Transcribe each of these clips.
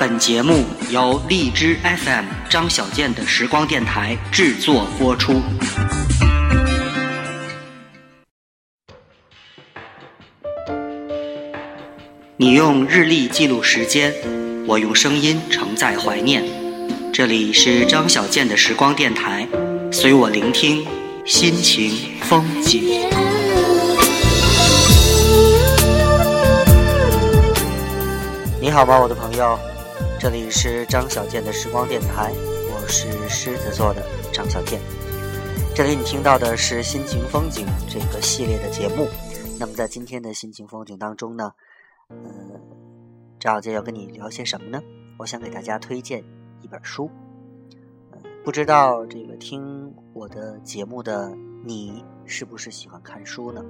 本节目由荔枝 FM 张小健的时光电台制作播出。你用日历记录时间，我用声音承载怀念。这里是张小健的时光电台，随我聆听心情风景。你好吧，我的朋友，这里是张小健的时光电台，我是狮子座的张小健。这里你听到的是心情风景这个系列的节目。那么在今天的心情风景当中呢，呃，张小健要跟你聊些什么呢？我想给大家推荐一本书。不知道这个听我的节目的你是不是喜欢看书呢？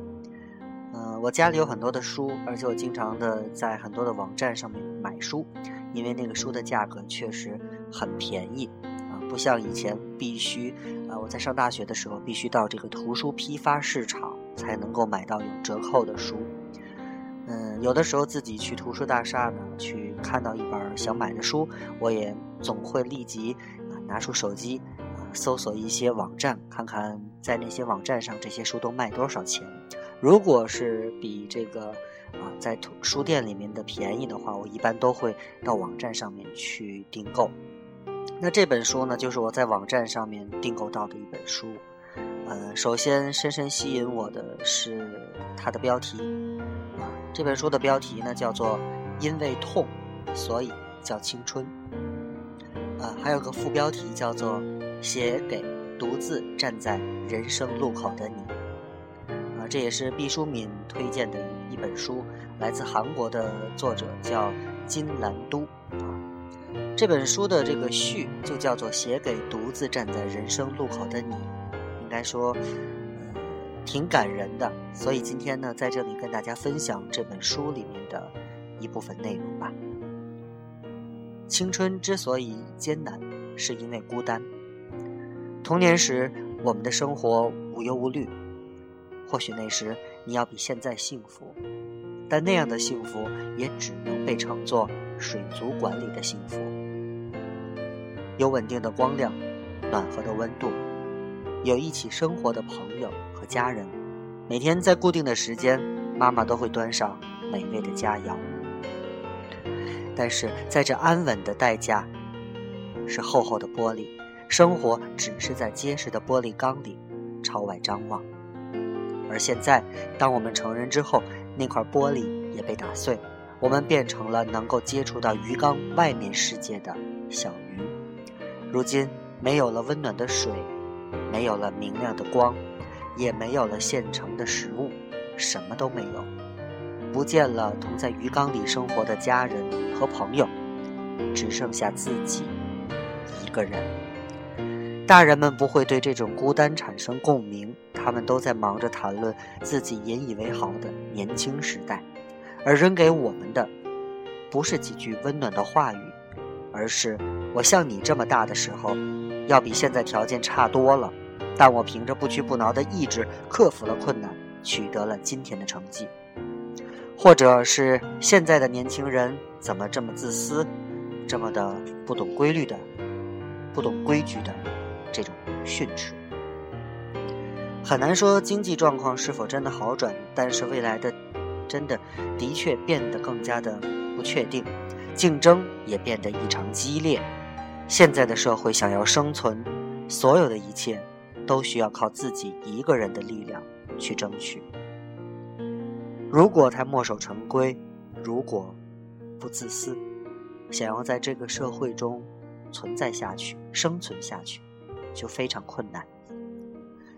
呃，我家里有很多的书，而且我经常的在很多的网站上面买书，因为那个书的价格确实很便宜啊，不像以前必须啊，我在上大学的时候必须到这个图书批发市场才能够买到有折扣的书。嗯，有的时候自己去图书大厦呢，去看到一本想买的书，我也总会立即啊拿出手机啊搜索一些网站，看看在那些网站上这些书都卖多少钱。如果是比这个啊在图书店里面的便宜的话，我一般都会到网站上面去订购。那这本书呢，就是我在网站上面订购到的一本书。呃，首先深深吸引我的是它的标题啊，这本书的标题呢叫做《因为痛，所以叫青春》。啊，还有个副标题叫做《写给独自站在人生路口的你》。啊这也是毕淑敏推荐的一本书，来自韩国的作者叫金兰都啊。这本书的这个序就叫做《写给独自站在人生路口的你》，应该说，呃，挺感人的。所以今天呢，在这里跟大家分享这本书里面的一部分内容吧。青春之所以艰难，是因为孤单。童年时，我们的生活无忧无虑。或许那时你要比现在幸福，但那样的幸福也只能被称作水族馆里的幸福。有稳定的光亮，暖和的温度，有一起生活的朋友和家人，每天在固定的时间，妈妈都会端上美味的佳肴。但是在这安稳的代价，是厚厚的玻璃，生活只是在结实的玻璃缸里朝外张望。而现在，当我们成人之后，那块玻璃也被打碎，我们变成了能够接触到鱼缸外面世界的小鱼。如今，没有了温暖的水，没有了明亮的光，也没有了现成的食物，什么都没有，不见了同在鱼缸里生活的家人和朋友，只剩下自己一个人。大人们不会对这种孤单产生共鸣，他们都在忙着谈论自己引以为豪的年轻时代，而扔给我们的，不是几句温暖的话语，而是我像你这么大的时候，要比现在条件差多了，但我凭着不屈不挠的意志克服了困难，取得了今天的成绩，或者是现在的年轻人怎么这么自私，这么的不懂规律的，不懂规矩的。这种训斥，很难说经济状况是否真的好转，但是未来的真的的确变得更加的不确定，竞争也变得异常激烈。现在的社会想要生存，所有的一切都需要靠自己一个人的力量去争取。如果他墨守成规，如果不自私，想要在这个社会中存在下去、生存下去。就非常困难，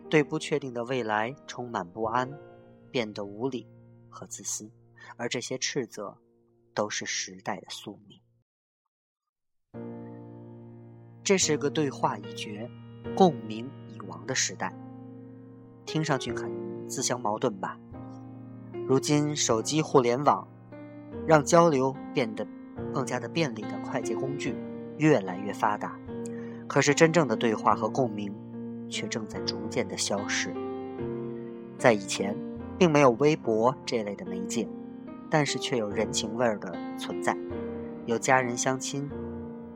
对不确定的未来充满不安，变得无理和自私，而这些斥责都是时代的宿命。这是个对话已绝、共鸣已亡的时代，听上去很自相矛盾吧？如今手机互联网让交流变得更加的便利的快捷工具越来越发达。可是，真正的对话和共鸣，却正在逐渐的消失。在以前，并没有微博这类的媒介，但是却有人情味儿的存在。有家人相亲，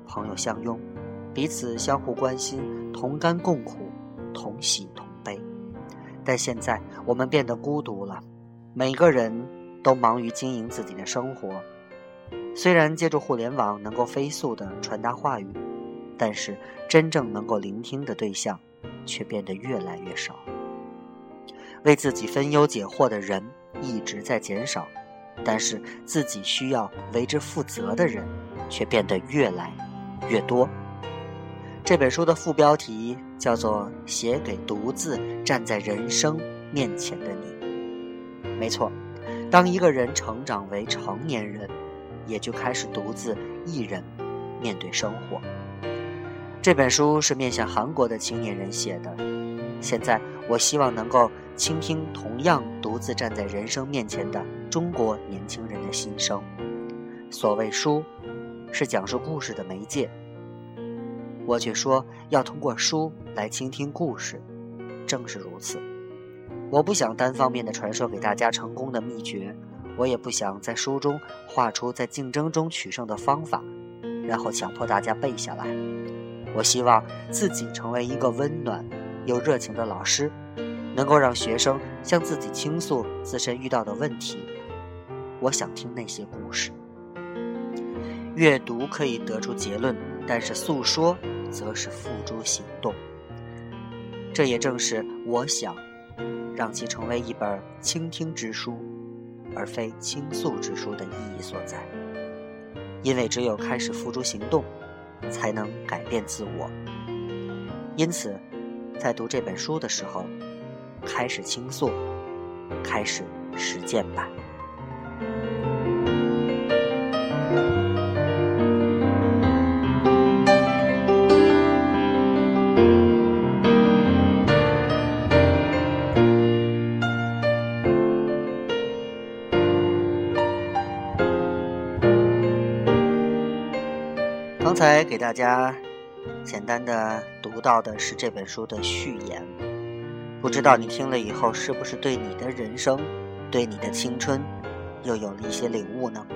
朋友相拥，彼此相互关心，同甘共苦，同喜同悲。但现在我们变得孤独了，每个人都忙于经营自己的生活。虽然借助互联网能够飞速地传达话语，但是真正能够聆听的对象却变得越来越少。为自己分忧解惑的人一直在减少，但是自己需要为之负责的人却变得越来越多。这本书的副标题叫做《写给独自站在人生面前的你》。没错，当一个人成长为成年人，也就开始独自一人面对生活。这本书是面向韩国的青年人写的。现在，我希望能够倾听同样独自站在人生面前的中国年轻人的心声。所谓书，是讲述故事的媒介。我却说要通过书来倾听故事，正是如此。我不想单方面的传授给大家成功的秘诀，我也不想在书中画出在竞争中取胜的方法，然后强迫大家背下来。我希望自己成为一个温暖又热情的老师，能够让学生向自己倾诉自身遇到的问题。我想听那些故事。阅读可以得出结论，但是诉说。则是付诸行动，这也正是我想让其成为一本倾听之书，而非倾诉之书的意义所在。因为只有开始付诸行动，才能改变自我。因此，在读这本书的时候，开始倾诉，开始实践吧。来给大家简单的读到的是这本书的序言，不知道你听了以后是不是对你的人生、对你的青春又有了一些领悟呢？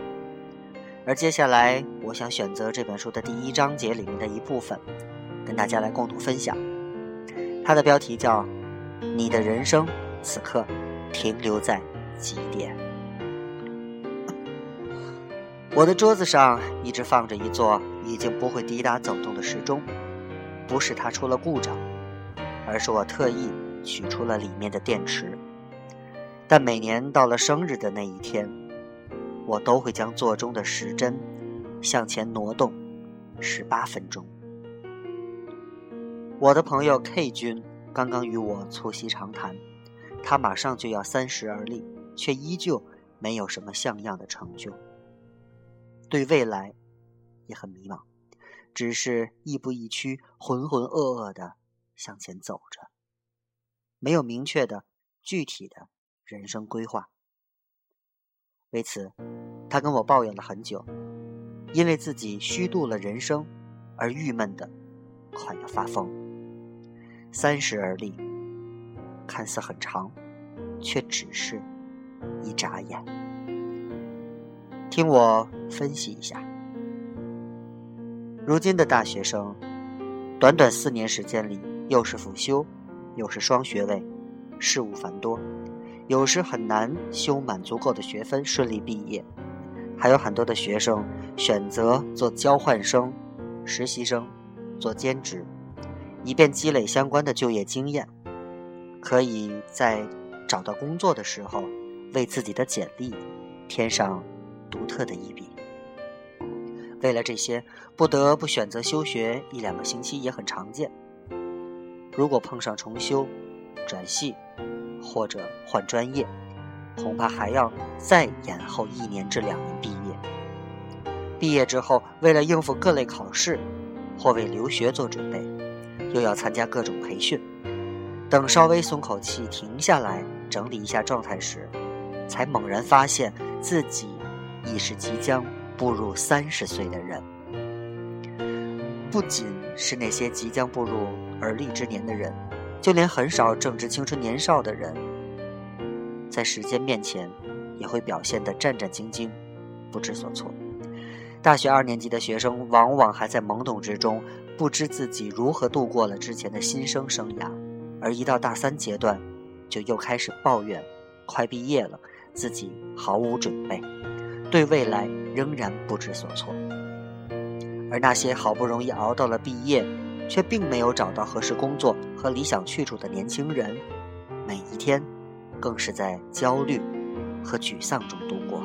而接下来，我想选择这本书的第一章节里面的一部分，跟大家来共同分享。它的标题叫《你的人生此刻停留在几点》。我的桌子上一直放着一座。已经不会滴答走动的时钟，不是它出了故障，而是我特意取出了里面的电池。但每年到了生日的那一天，我都会将座钟的时针向前挪动十八分钟。我的朋友 K 君刚刚与我促膝长谈，他马上就要三十而立，却依旧没有什么像样的成就。对未来。也很迷茫，只是亦步亦趋、浑浑噩噩的向前走着，没有明确的、具体的人生规划。为此，他跟我抱怨了很久，因为自己虚度了人生而郁闷的快要发疯。三十而立，看似很长，却只是一眨眼。听我分析一下。如今的大学生，短短四年时间里，又是辅修，又是双学位，事务繁多，有时很难修满足够的学分顺利毕业。还有很多的学生选择做交换生、实习生，做兼职，以便积累相关的就业经验，可以在找到工作的时候，为自己的简历添上独特的一笔。为了这些，不得不选择休学一两个星期也很常见。如果碰上重修、转系或者换专业，恐怕还要再延后一年至两年毕业。毕业之后，为了应付各类考试或为留学做准备，又要参加各种培训。等稍微松口气、停下来整理一下状态时，才猛然发现自己已是即将。步入三十岁的人，不仅是那些即将步入而立之年的人，就连很少正值青春年少的人，在时间面前，也会表现得战战兢兢、不知所措。大学二年级的学生往往还在懵懂之中，不知自己如何度过了之前的新生生涯，而一到大三阶段，就又开始抱怨，快毕业了，自己毫无准备，对未来仍然不知所措。而那些好不容易熬到了毕业，却并没有找到合适工作和理想去处的年轻人，每一天，更是在焦虑和沮丧中度过。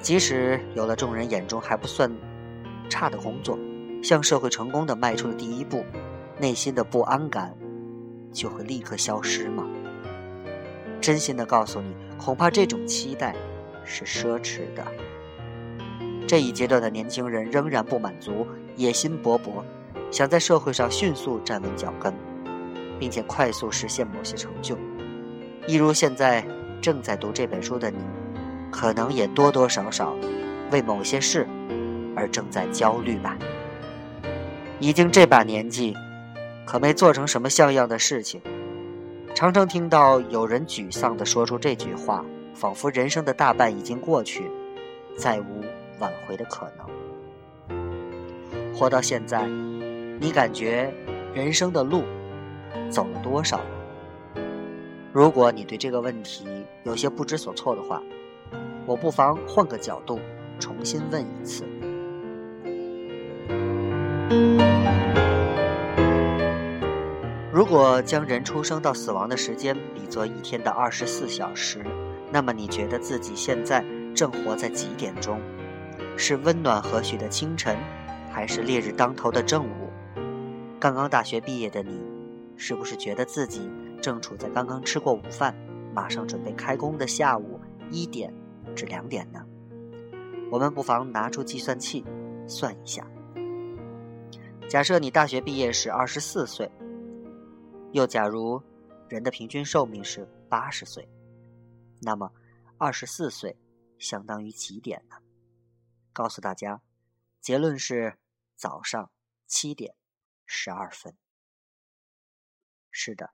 即使有了众人眼中还不算差的工作，向社会成功的迈出了第一步，内心的不安感就会立刻消失吗？真心的告诉你，恐怕这种期待是奢侈的。这一阶段的年轻人仍然不满足，野心勃勃，想在社会上迅速站稳脚跟，并且快速实现某些成就。一如现在正在读这本书的你。可能也多多少少为某些事而正在焦虑吧。已经这把年纪，可没做成什么像样的事情，常常听到有人沮丧地说出这句话，仿佛人生的大半已经过去，再无挽回的可能。活到现在，你感觉人生的路走了多少？如果你对这个问题有些不知所措的话，我不妨换个角度，重新问一次：如果将人出生到死亡的时间比作一天的二十四小时，那么你觉得自己现在正活在几点钟？是温暖和煦的清晨，还是烈日当头的正午？刚刚大学毕业的你，是不是觉得自己正处在刚刚吃过午饭，马上准备开工的下午一点？至两点呢？我们不妨拿出计算器算一下。假设你大学毕业是二十四岁，又假如人的平均寿命是八十岁，那么二十四岁相当于几点呢？告诉大家，结论是早上七点十二分。是的，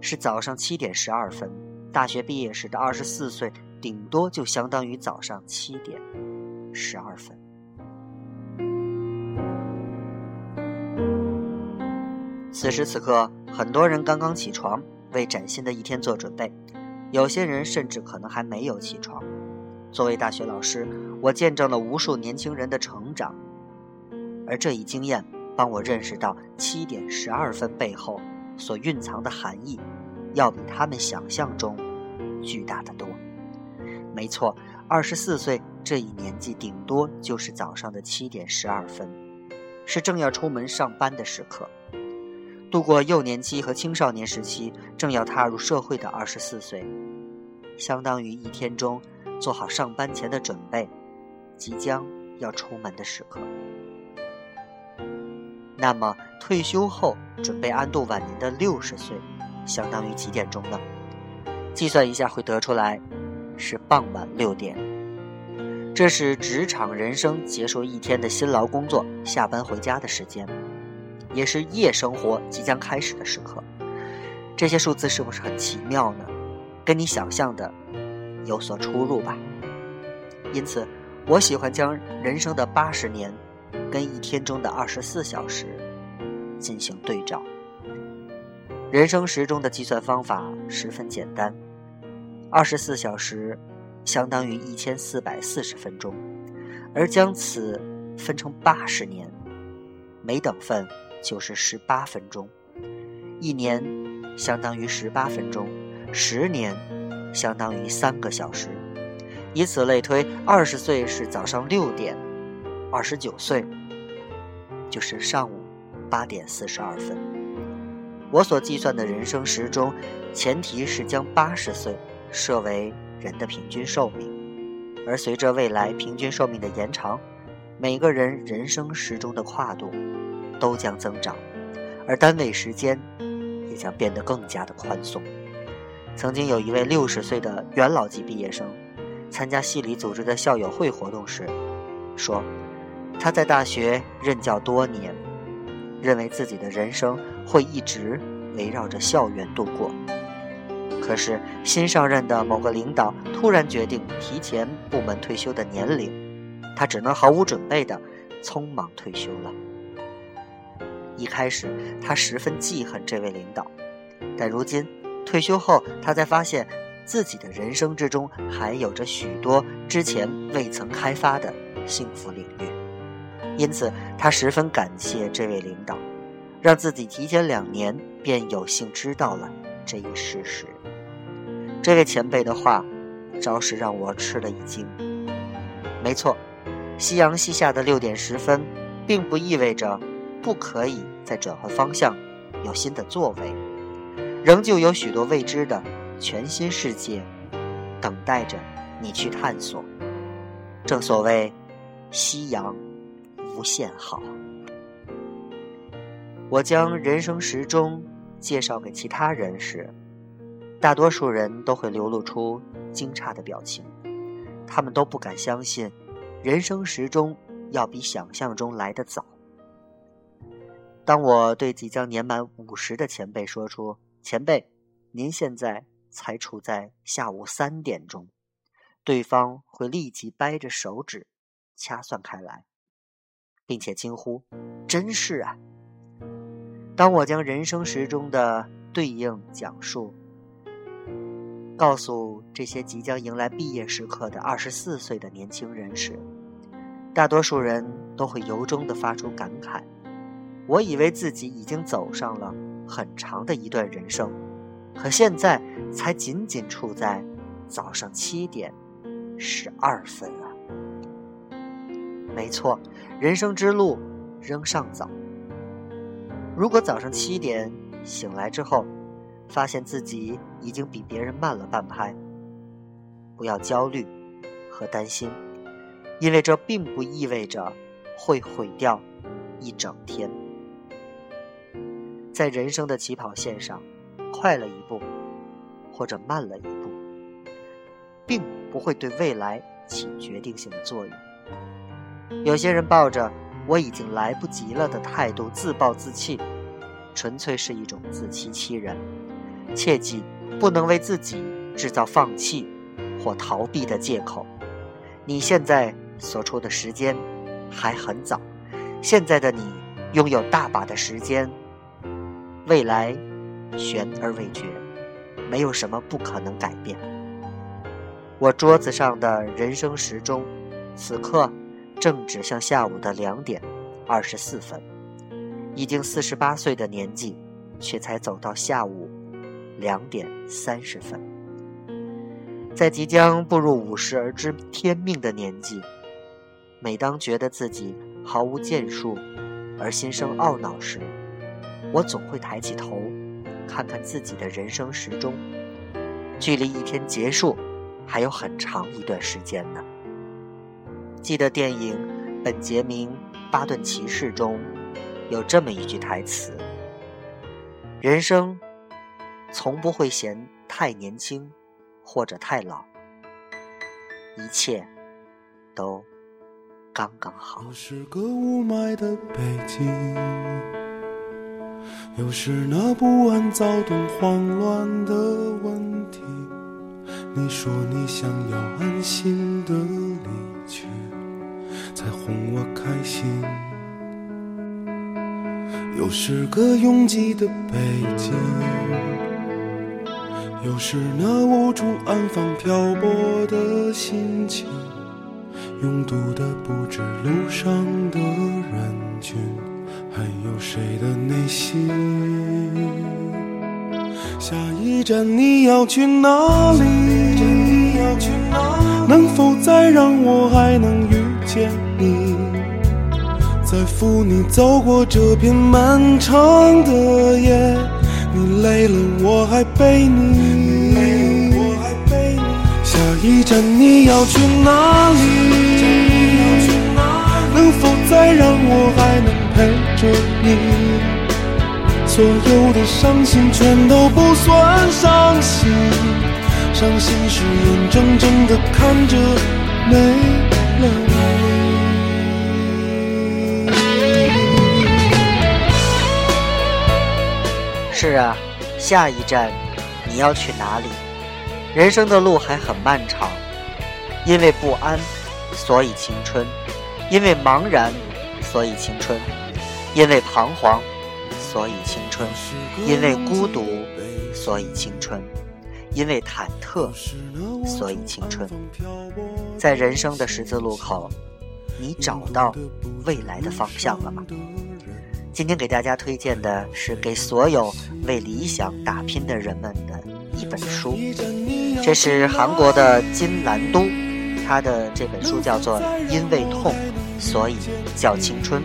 是早上七点十二分。大学毕业时的二十四岁。顶多就相当于早上七点十二分。此时此刻，很多人刚刚起床，为崭新的一天做准备；有些人甚至可能还没有起床。作为大学老师，我见证了无数年轻人的成长，而这一经验帮我认识到七点十二分背后所蕴藏的含义，要比他们想象中巨大的多。没错，二十四岁这一年纪，顶多就是早上的七点十二分，是正要出门上班的时刻。度过幼年期和青少年时期，正要踏入社会的二十四岁，相当于一天中做好上班前的准备，即将要出门的时刻。那么，退休后准备安度晚年的六十岁，相当于几点钟呢？计算一下会得出来。是傍晚六点，这是职场人生结束一天的辛劳工作，下班回家的时间，也是夜生活即将开始的时刻。这些数字是不是很奇妙呢？跟你想象的有所出入吧？因此，我喜欢将人生的八十年跟一天中的二十四小时进行对照。人生时钟的计算方法十分简单。二十四小时相当于一千四百四十分钟，而将此分成八十年，每等份就是十八分钟。一年相当于十八分钟，十年相当于三个小时。以此类推，二十岁是早上六点，二十九岁就是上午八点四十二分。我所计算的人生时钟，前提是将八十岁。设为人的平均寿命，而随着未来平均寿命的延长，每个人人生时钟的跨度都将增长，而单位时间也将变得更加的宽松。曾经有一位六十岁的元老级毕业生，参加系里组织的校友会活动时，说他在大学任教多年，认为自己的人生会一直围绕着校园度过。可是，新上任的某个领导突然决定提前部门退休的年龄，他只能毫无准备的匆忙退休了。一开始，他十分记恨这位领导，但如今退休后，他才发现自己的人生之中还有着许多之前未曾开发的幸福领域，因此他十分感谢这位领导，让自己提前两年便有幸知道了这一事实。这位前辈的话，着实让我吃了一惊。没错，夕阳西下的六点十分，并不意味着。不可以再转换方向，有新的作为，仍旧有许多未知的全新世界等待着你去探索。正所谓，夕阳无限好。我将人生时钟介绍给其他人时，大多数人都会流露出惊诧的表情，他们都不敢相信，人生时钟要比想象中来得早。当我对即将年满五十的前辈说出：“前辈，您现在才处在下午三点钟。”对方会立即掰着手指掐算开来，并且惊呼：“真是啊！”当我将人生时钟的对应讲述告诉这些即将迎来毕业时刻的二十四岁的年轻人时，大多数人都会由衷的发出感慨。我以为自己已经走上了很长的一段人生，可现在才仅仅处在早上七点十二分啊！没错，人生之路仍尚早。如果早上七点醒来之后，发现自己已经比别人慢了半拍，不要焦虑和担心，因为这并不意味着会毁掉一整天。在人生的起跑线上，快了一步，或者慢了一步，并不会对未来起决定性的作用。有些人抱着“我已经来不及了”的态度自暴自弃，纯粹是一种自欺欺人。切记不能为自己制造放弃或逃避的借口。你现在所处的时间还很早，现在的你拥有大把的时间。未来悬而未决，没有什么不可能改变。我桌子上的人生时钟，此刻正指向下午的两点二十四分。已经四十八岁的年纪，却才走到下午两点三十分。在即将步入五十而知天命的年纪，每当觉得自己毫无建树而心生懊恼时，我总会抬起头，看看自己的人生时钟，距离一天结束还有很长一段时间呢。记得电影《本杰明·巴顿骑士》中有这么一句台词：“人生从不会嫌太年轻或者太老，一切都刚刚好。”是个雾霾的北京。又是那不安、躁动、慌乱的问题。你说你想要安心的离去，才哄我开心。又是个拥挤的北京，又是那无处安放、漂泊的心情。拥堵的不止路上的人群。还有谁的内心？下一站你要去哪里？能否再让我还能遇见你？再扶你走过这片漫长的夜。你累了我还背你。下一站你要去哪里？陪着你，所有的伤心全都不算伤心，伤心是眼睁睁的看着没了你。是啊，下一站你要去哪里？人生的路还很漫长，因为不安，所以青春；因为茫然，所以青春；因为彷徨，所以青春；因为孤独，所以青春；因为忐忑，所以青春。在人生的十字路口，你找到未来的方向了吗？今天给大家推荐的是给所有为理想打拼的人们的一本书，这是韩国的金兰都，他的这本书叫做《因为痛，所以叫青春》，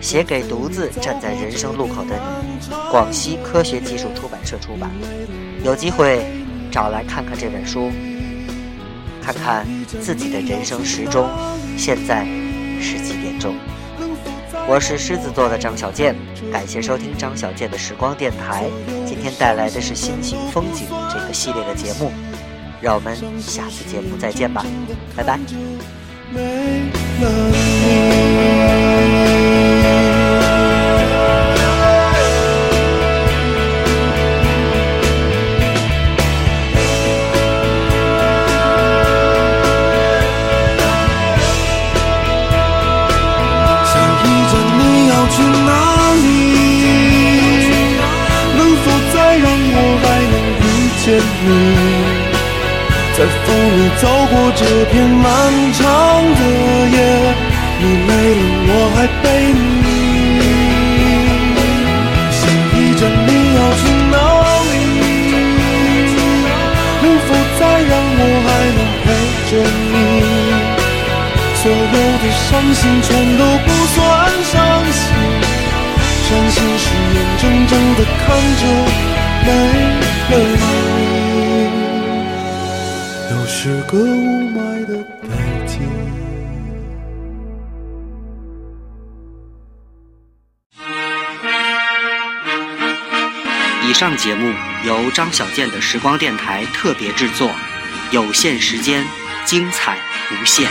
写给独自站在人生路口的你。广西科学技术出版社出版，有机会找来看看这本书，看看自己的人生时钟现在是几点钟。我是狮子座的张小健，感谢收听张小健的时光电台。今天带来的是心情风景这个系列的节目，让我们下次节目再见吧，拜拜。这片漫长的夜，你累了，我还背你。下一站你要去哪里？能否再让我还能陪着你？所有的伤心全都不算伤心，伤心是眼睁睁的看着没了你。是个上节目由张小健的时光电台特别制作，有限时间，精彩无限。